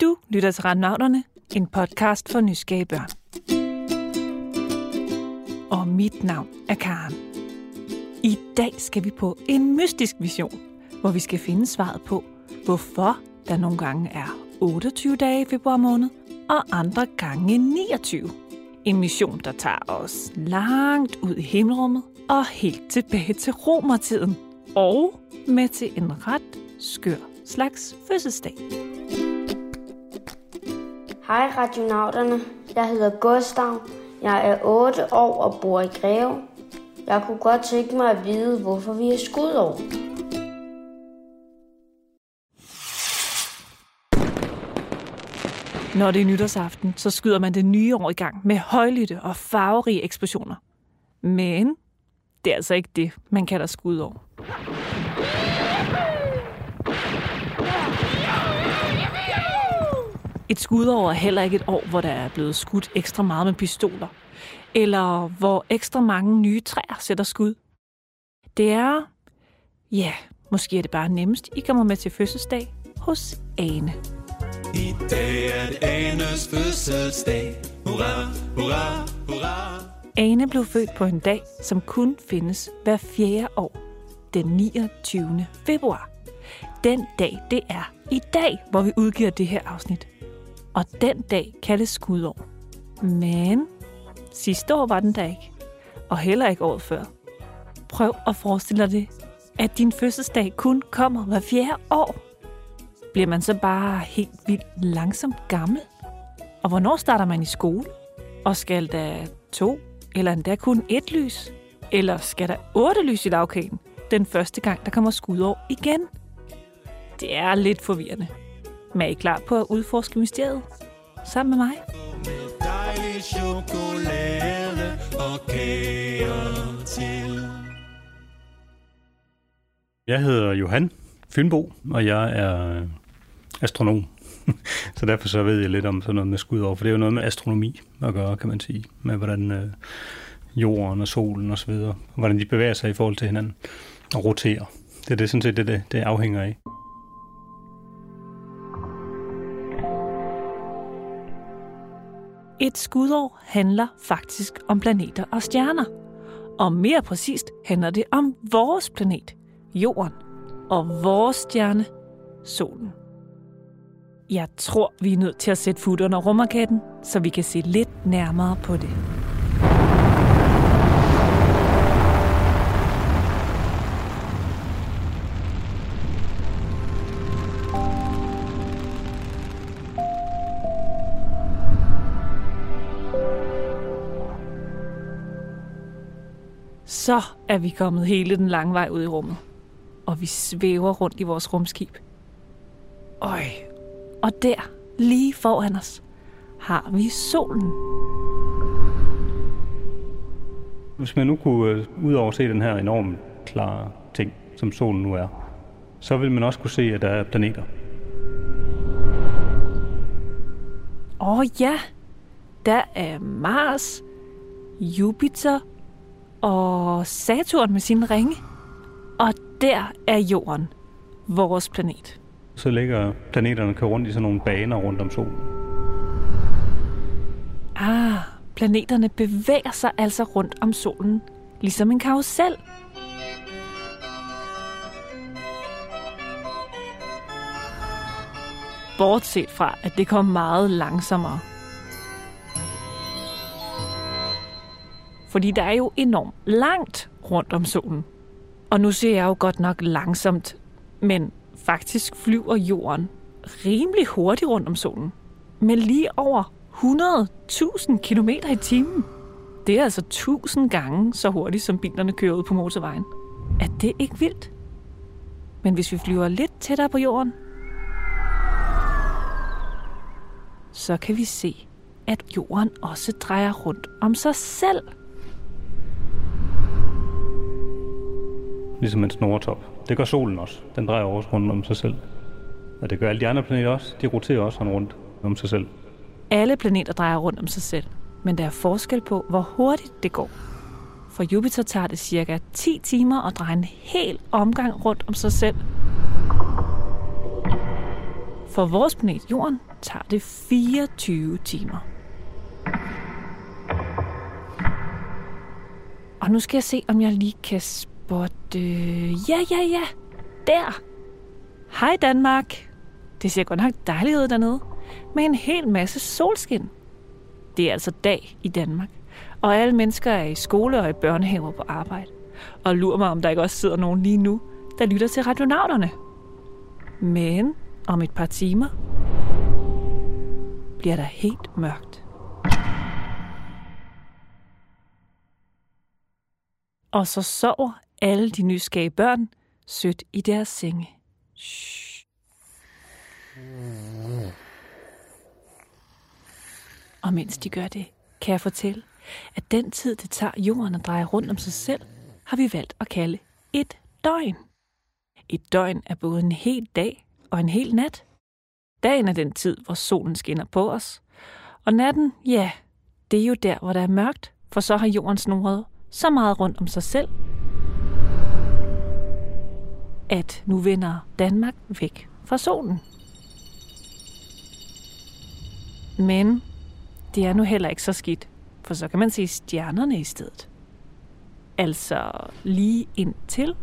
Du lytter til Randnavnerne, en podcast for nysgerrige børn. Og mit navn er Karen. I dag skal vi på en mystisk mission, hvor vi skal finde svaret på, hvorfor der nogle gange er 28 dage i februar måned, og andre gange 29. En mission, der tager os langt ud i himmelrummet og helt tilbage til romertiden. Og med til en ret skør slags fødselsdag. Hej radionauterne, jeg hedder Gustav. Jeg er 8 år og bor i Greve. Jeg kunne godt tænke mig at vide, hvorfor vi er skudår. Når det er nytårsaften, så skyder man det nye år i gang med højlytte og farverige eksplosioner. Men det er altså ikke det, man kalder skudår. Et skudår er heller ikke et år, hvor der er blevet skudt ekstra meget med pistoler, eller hvor ekstra mange nye træer sætter skud. Det er, ja, måske er det bare nemmest, I kommer med til fødselsdag hos Ane. I dag er det Anes fødselsdag. Hurra, hurra, hurra. Ane blev født på en dag, som kun findes hver fjerde år. Den 29. februar. Den dag, det er i dag, hvor vi udgiver det her afsnit. Og den dag kaldes skudår. Men sidste år var den der ikke. Og heller ikke året før. Prøv at forestille dig det, at din fødselsdag kun kommer hver fjerde år. Bliver man så bare helt vildt langsomt gammel? Og hvornår starter man i skole? Og skal der to eller endda kun et lys? Eller skal der otte lys i lavkagen den første gang, der kommer skudår igen? Det er lidt forvirrende. Men er I klar på at udforske mysteriet? Sammen med mig? Dejlig chokolade og kager til. Jeg hedder Johan Fynbo, og jeg er øh, astronom. så derfor så ved jeg lidt om sådan noget med skud over, for det er jo noget med astronomi at gøre, kan man sige, med hvordan øh, jorden og solen og så videre, hvordan de bevæger sig i forhold til hinanden og roterer. Det er det sådan set, det, det, det afhænger af. Et skudår handler faktisk om planeter og stjerner. Og mere præcist handler det om vores planet, Jorden, og vores stjerne, Solen. Jeg tror, vi er nødt til at sætte fod under rummerkatten, så vi kan se lidt nærmere på det. Så er vi kommet hele den lange vej ud i rummet. Og vi svæver rundt i vores rumskib. Øj, og der, lige foran os, har vi solen. Hvis man nu kunne øh, udover se den her enormt klare ting, som solen nu er, så vil man også kunne se, at der er planeter. Åh ja, der er Mars, Jupiter og Saturn med sine ringe. Og der er Jorden, vores planet. Så ligger planeterne kører rundt i sådan nogle baner rundt om solen. Ah, planeterne bevæger sig altså rundt om solen, ligesom en karusel. Bortset fra, at det kom meget langsommere. Fordi der er jo enormt langt rundt om solen. Og nu ser jeg jo godt nok langsomt, men faktisk flyver jorden rimelig hurtigt rundt om solen. Med lige over 100.000 km i timen. Det er altså 1000 gange så hurtigt, som bilerne kører ud på motorvejen. Er det ikke vildt? Men hvis vi flyver lidt tættere på jorden, så kan vi se, at jorden også drejer rundt om sig selv. Ligesom en snortop. Det gør solen også. Den drejer også rundt om sig selv. Og det gør alle de andre planeter også. De roterer også rundt om sig selv. Alle planeter drejer rundt om sig selv, men der er forskel på, hvor hurtigt det går. For Jupiter tager det cirka 10 timer at dreje en hel omgang rundt om sig selv. For vores planet Jorden tager det 24 timer. Og nu skal jeg se, om jeg lige kan spotte... Øh, ja, ja, ja. Der. Hej Danmark. Det ser godt nok dejligt ud dernede. Med en hel masse solskin. Det er altså dag i Danmark. Og alle mennesker er i skole og i børnehaver på arbejde. Og lurer mig, om der ikke også sidder nogen lige nu, der lytter til radionauterne. Men om et par timer bliver der helt mørkt. Og så sover alle de nysgerrige børn sødt i deres senge. Shh. Og mens de gør det, kan jeg fortælle, at den tid, det tager jorden at dreje rundt om sig selv, har vi valgt at kalde et døgn. Et døgn er både en hel dag og en hel nat. Dagen er den tid, hvor solen skinner på os. Og natten, ja, det er jo der, hvor der er mørkt, for så har jorden snurret så meget rundt om sig selv, at nu vender Danmark væk fra solen. Men det er nu heller ikke så skidt, for så kan man se stjernerne i stedet. Altså lige indtil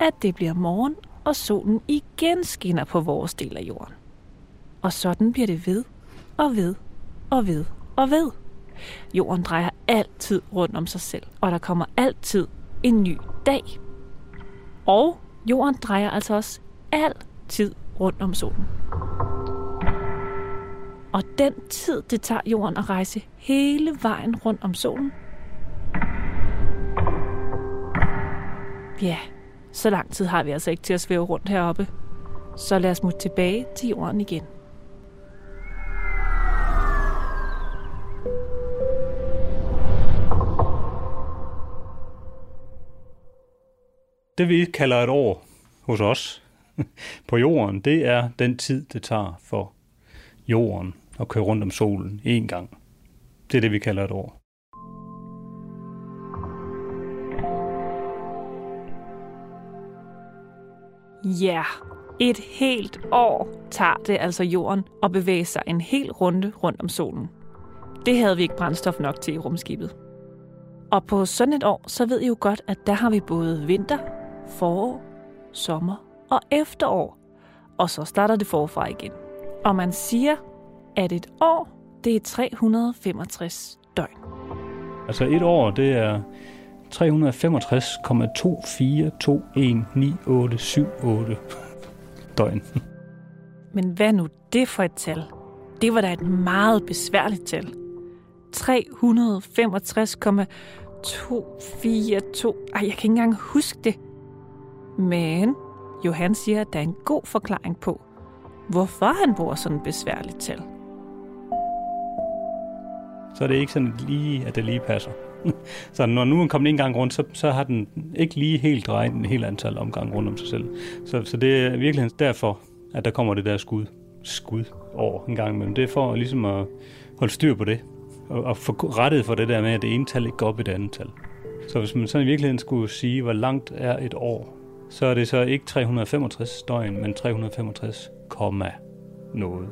at det bliver morgen, og solen igen skinner på vores del af jorden. Og sådan bliver det ved og ved og ved og ved. Jorden drejer altid rundt om sig selv, og der kommer altid en ny dag. Og jorden drejer altså også altid rundt om solen. Og den tid, det tager jorden at rejse hele vejen rundt om solen, ja, så lang tid har vi altså ikke til at svæve rundt heroppe. Så lad os mutte tilbage til jorden igen. Det vi kalder et år hos os på jorden, det er den tid, det tager for jorden at køre rundt om solen en gang. Det er det, vi kalder et år. Ja, et helt år tager det altså jorden at bevæge sig en hel runde rundt om solen. Det havde vi ikke brændstof nok til i rumskibet. Og på sådan et år, så ved I jo godt, at der har vi både vinter, forår, sommer og efterår. Og så starter det forfra igen. Og man siger, at et år, det er 365 døgn. Altså et år, det er 365,24219878 døgn. Men hvad nu det for et tal? Det var da et meget besværligt tal. 365,242... Ej, jeg kan ikke engang huske det. Men Johan siger, at der er en god forklaring på, hvorfor han bor sådan besværligt til. Så er det ikke sådan lige, at det lige passer. Så når nu er kommet en gang rundt, så, så har den ikke lige helt drejet en helt antal omgang rundt om sig selv. Så, så det er virkelig derfor, at der kommer det der skud, skud over en gang imellem. Det er for ligesom at holde styr på det, og, og få rettet for det der med, at det ene tal ikke går op i det andet tal. Så hvis man så i virkeligheden skulle sige, hvor langt er et år, så er det så ikke 365 døgn, men 365, noget.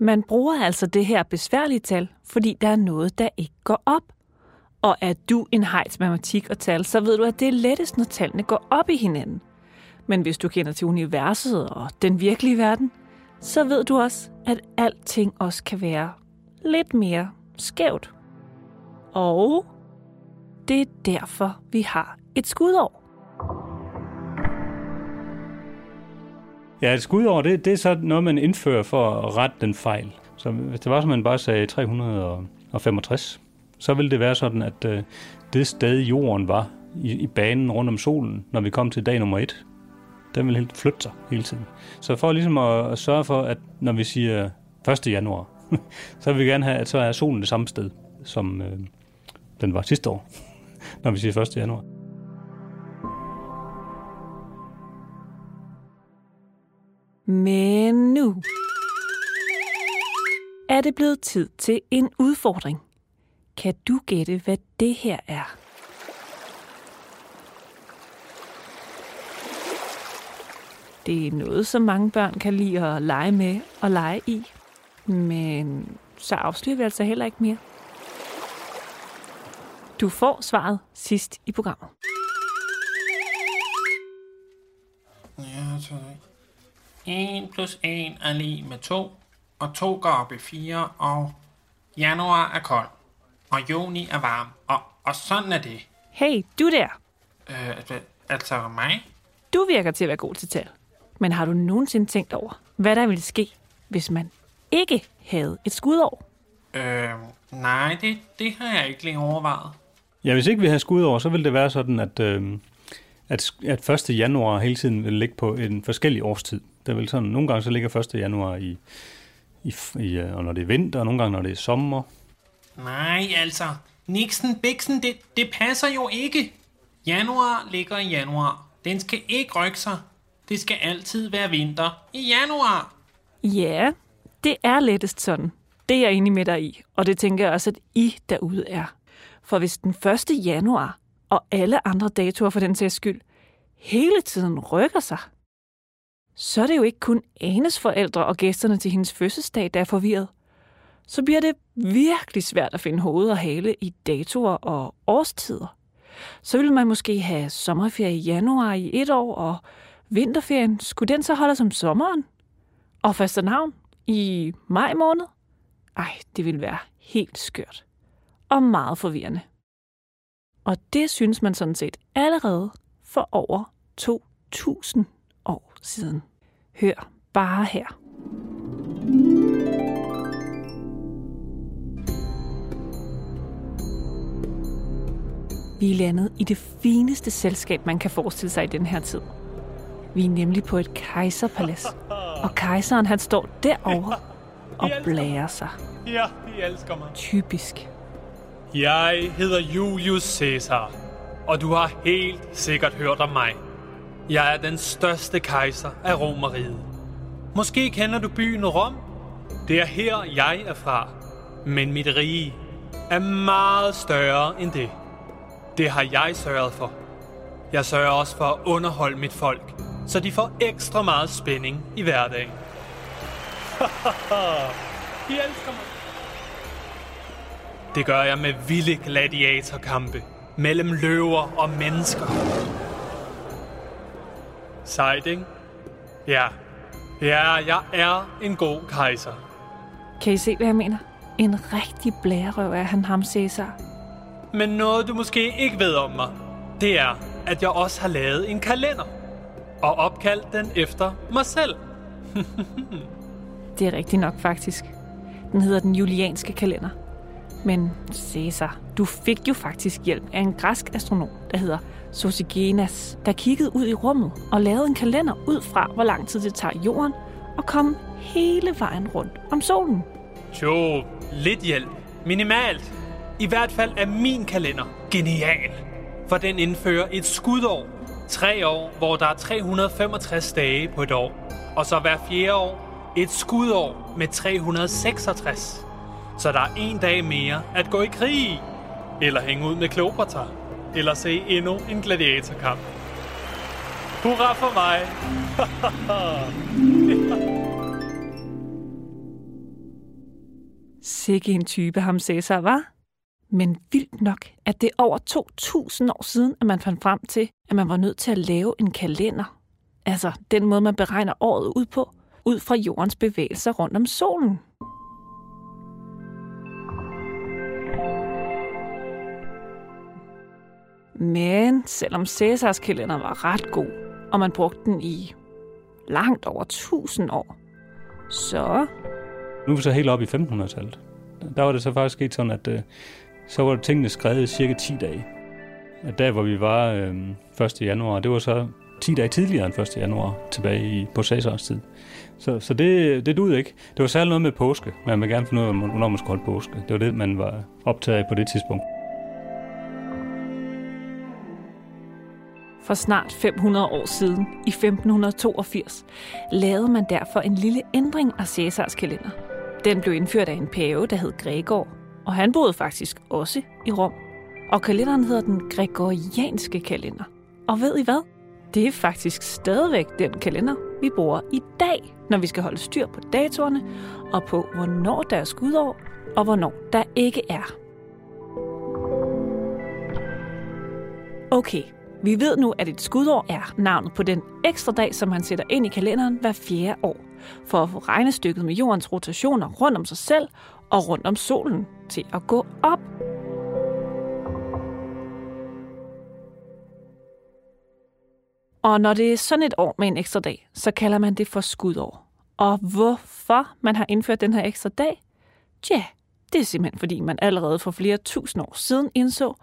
Man bruger altså det her besværlige tal, fordi der er noget, der ikke går op. Og er du en hejs matematik og tal, så ved du, at det er lettest, når tallene går op i hinanden. Men hvis du kender til universet og den virkelige verden, så ved du også, at alting også kan være lidt mere skævt. Og det er derfor, vi har et skudår. Ja, et skudår, det, det er så noget, man indfører for at rette den fejl. Så hvis det var, som man bare sagde 365, så ville det være sådan, at øh, det sted, jorden var i, i banen rundt om solen, når vi kom til dag nummer et, den ville helt flytte sig hele tiden. Så for ligesom at, at sørge for, at når vi siger 1. januar, så vil vi gerne have, at så er solen det samme sted, som øh, den var sidste år, når vi siger 1. januar. Men nu er det blevet tid til en udfordring. Kan du gætte, hvad det her er? Det er noget, som mange børn kan lide at lege med og lege i. Men så afslører vi altså heller ikke mere. Du får svaret sidst i programmet. Ja, så 1 plus 1 er lige med 2, og 2 går op i 4, og januar er kold, og juni er varm, og, og sådan er det. Hey, du der. Øh, altså- altså mig? Du virker til at være god til tal. Men har du nogensinde tænkt over, hvad der ville ske, hvis man ikke havde et skudår? Øh, nej, det, det har jeg ikke lige overvejet. Ja, hvis ikke vi havde skud over, så ville det være sådan, at, øh, at, at 1. januar hele tiden vil ligge på en forskellig årstid. Der vil sådan, nogle gange så ligger 1. januar i, i, i øh, og når det er vinter, og nogle gange når det er sommer. Nej, altså, Nixon Bixen, det, det passer jo ikke. Januar ligger i januar. Den skal ikke rykke sig. Det skal altid være vinter i januar. Ja, det er lettest sådan. Det er jeg enig med dig i, og det tænker jeg også, at I derude er. For hvis den 1. januar og alle andre datoer for den sags skyld hele tiden rykker sig, så er det jo ikke kun Anes forældre og gæsterne til hendes fødselsdag, der er forvirret. Så bliver det virkelig svært at finde hoved og hale i datoer og årstider. Så vil man måske have sommerferie i januar i et år, og vinterferien, skulle den så holde som sommeren? Og faste navn i maj måned? Ej, det ville være helt skørt. Og meget forvirrende. Og det synes man sådan set allerede for over 2000 år siden. Hør bare her. Vi er landet i det fineste selskab, man kan forestille sig i den her tid. Vi er nemlig på et kejserpalads, og kejseren han står derovre og blærer sig. Ja, de elsker mig. Typisk. Jeg hedder Julius Caesar, og du har helt sikkert hørt om mig. Jeg er den største kejser af Romeriet. Måske kender du byen Rom? Det er her, jeg er fra. Men mit rige er meget større end det. Det har jeg sørget for. Jeg sørger også for at underholde mit folk, så de får ekstra meget spænding i hverdagen. de elsker mig. Det gør jeg med vilde gladiatorkampe mellem løver og mennesker. Sejt, ikke? Ja. Ja, jeg er en god kejser. Kan I se, hvad jeg mener? En rigtig blærerøv er han ham, Cæsar. Men noget, du måske ikke ved om mig, det er, at jeg også har lavet en kalender. Og opkaldt den efter mig selv. Det er rigtigt nok, faktisk. Den hedder den julianske kalender. Men Cæsar, du fik jo faktisk hjælp af en græsk astronom, der hedder Sosigenas, der kiggede ud i rummet og lavede en kalender ud fra, hvor lang tid det tager jorden at komme hele vejen rundt om solen. Jo, lidt hjælp. Minimalt. I hvert fald er min kalender genial. For den indfører et skudår. Tre år, hvor der er 365 dage på et år. Og så hver fjerde år et skudår med 366. Så der er en dag mere at gå i krig i. Eller hænge ud med Kleopatra. Eller se endnu en gladiatorkamp. Hurra for mig! Sikke en type ham Cæsar var. Men vildt nok, at det er over 2000 år siden, at man fandt frem til, at man var nødt til at lave en kalender. Altså den måde, man beregner året ud på, ud fra jordens bevægelser rundt om solen. Men selvom Cæsars kalender var ret god, og man brugte den i langt over 1000 år, så Nu er vi så helt oppe i 1500-tallet. Der var det så faktisk sket sådan, at øh, så var tingene skrevet i cirka 10 dage. At der, hvor vi var øh, 1. januar, det var så 10 dage tidligere end 1. januar, tilbage i, på Cæsars tid. Så, så det, det duede ikke. Det var særligt noget med påske. Man ville gerne finde ud af, hvornår man skulle holde påske. Det var det, man var optaget af på det tidspunkt. For snart 500 år siden, i 1582, lavede man derfor en lille ændring af Cæsars kalender. Den blev indført af en pave, der hed Gregor, og han boede faktisk også i Rom. Og kalenderen hedder den gregorianske kalender. Og ved I hvad? det er faktisk stadigvæk den kalender, vi bruger i dag, når vi skal holde styr på datorerne og på, hvornår der er skudår og hvornår der ikke er. Okay, vi ved nu, at et skudår er navnet på den ekstra dag, som man sætter ind i kalenderen hver fjerde år, for at få regnestykket med jordens rotationer rundt om sig selv og rundt om solen til at gå op. Og når det er sådan et år med en ekstra dag, så kalder man det for skudår. Og hvorfor man har indført den her ekstra dag? Tja, det er simpelthen fordi man allerede for flere tusind år siden indså,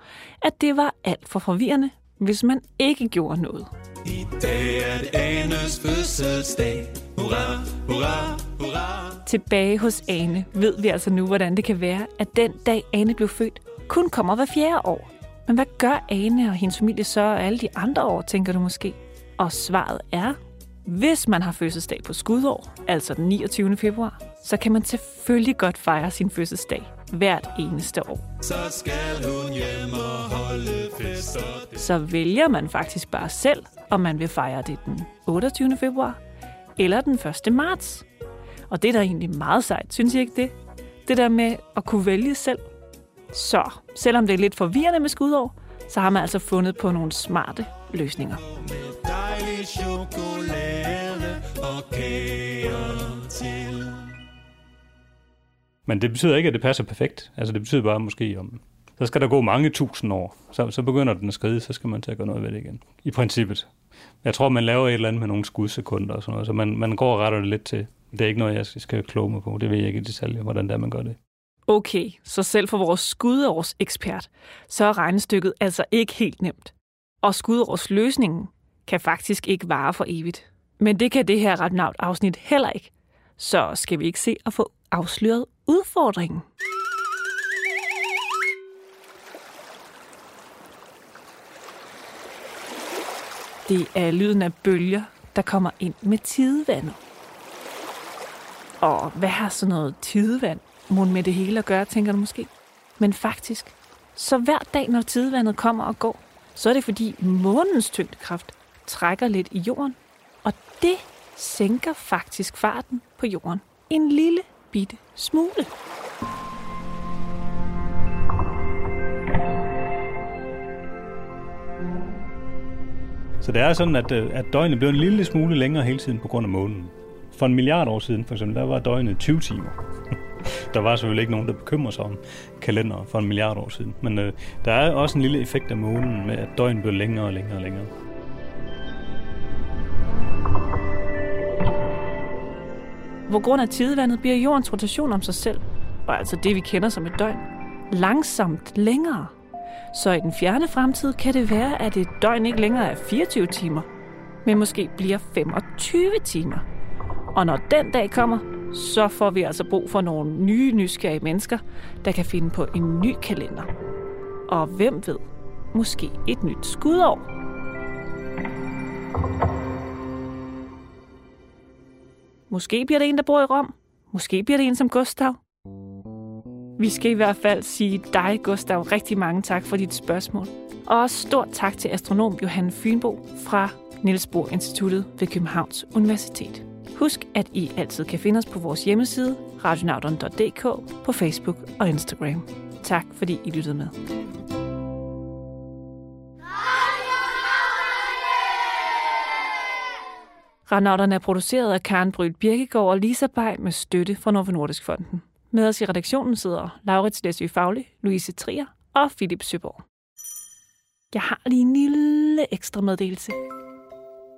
at det var alt for forvirrende, hvis man ikke gjorde noget. I dag er det Anes fødselsdag. Hurra, hurra, hurra. Tilbage hos Ane ved vi altså nu, hvordan det kan være, at den dag Ane blev født, kun kommer hver fjerde år. Men hvad gør Ane og hendes familie så alle de andre år, tænker du måske? Og svaret er, hvis man har fødselsdag på skudår, altså den 29. februar, så kan man selvfølgelig godt fejre sin fødselsdag hvert eneste år. Så skal hun hjem og holde fester. Så vælger man faktisk bare selv, om man vil fejre det den 28. februar eller den 1. marts. Og det er da egentlig meget sejt, synes I ikke det? Det der med at kunne vælge selv. Så selvom det er lidt forvirrende med skudår, så har man altså fundet på nogle smarte løsninger. Med dejlig chokolade og kager til. Men det betyder ikke, at det passer perfekt. Altså det betyder bare måske om... Så skal der gå mange tusind år. Så, så begynder den at skride, så skal man til at gøre noget ved det igen. I princippet. Jeg tror, man laver et eller andet med nogle skudsekunder og sådan noget, så man, man går og retter det lidt til. Det er ikke noget, jeg skal kloge mig på. Det ved jeg ikke i detalje, hvordan det er, man gør det. Okay, så selv for vores skudårsekspert, så er regnestykket altså ikke helt nemt. Og skudårsløsningen kan faktisk ikke vare for evigt. Men det kan det her ret afsnit heller ikke. Så skal vi ikke se at få afsløret udfordringen. Det er lyden af bølger, der kommer ind med tidevandet. Og hvad har sådan noget tidevand mon med det hele at gøre, tænker du måske? Men faktisk, så hver dag, når tidevandet kommer og går, så er det fordi månens tyngdekraft trækker lidt i jorden, og det sænker faktisk farten på jorden en lille bitte smule. Så det er sådan, at, øh, at døgnet blev en lille smule længere hele tiden på grund af månen. For en milliard år siden, for eksempel, der var døgnet 20 timer. der var selvfølgelig ikke nogen, der bekymrer sig om kalenderen for en milliard år siden. Men øh, der er også en lille effekt af månen med, at døgnet blev længere og længere og længere. På grund af tidevandet bliver jordens rotation om sig selv, og altså det vi kender som et døgn, langsomt længere. Så i den fjerne fremtid kan det være, at et døgn ikke længere er 24 timer, men måske bliver 25 timer. Og når den dag kommer, så får vi altså brug for nogle nye nysgerrige mennesker, der kan finde på en ny kalender. Og hvem ved, måske et nyt skudår. Måske bliver det en, der bor i Rom. Måske bliver det en som Gustav. Vi skal i hvert fald sige dig, Gustav, rigtig mange tak for dit spørgsmål. Og også stort tak til astronom Johan Fynbo fra Niels Bohr Instituttet ved Københavns Universitet. Husk, at I altid kan finde os på vores hjemmeside, radionauten.dk, på Facebook og Instagram. Tak fordi I lyttede med. Radionauterne er produceret af Karen Bryl Birkegaard og Lisa Bay med støtte fra Novo Nordisk Fonden. Med os i redaktionen sidder Laurits Læsø Faglig, Louise Trier og Philip Søborg. Jeg har lige en lille ekstra meddelelse.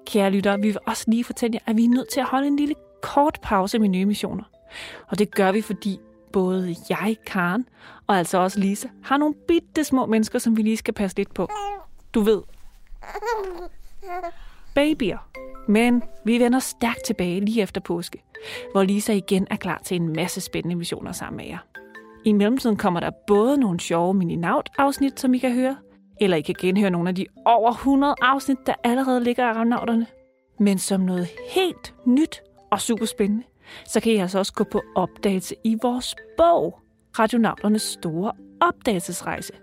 Kære lytter, vi vil også lige fortælle jer, at vi er nødt til at holde en lille kort pause med nye missioner. Og det gør vi, fordi både jeg, Karen, og altså også Lisa, har nogle bitte små mennesker, som vi lige skal passe lidt på. Du ved. Babyer. Men vi vender stærkt tilbage lige efter påske, hvor Lisa igen er klar til en masse spændende missioner sammen med jer. I mellemtiden kommer der både nogle sjove mini afsnit som I kan høre, eller I kan genhøre nogle af de over 100 afsnit, der allerede ligger af Ravnauterne. Men som noget helt nyt og super spændende, så kan I altså også gå på opdagelse i vores bog, Radionauternes store opdagelsesrejse.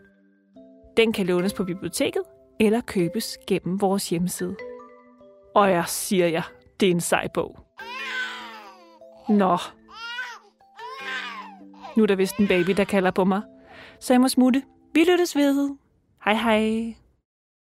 Den kan lånes på biblioteket eller købes gennem vores hjemmeside. Og jeg siger jer, det er en sej bog. Nå. Nu er der vist en baby, der kalder på mig. Så jeg må smutte. Vi lyttes ved. Hej hej.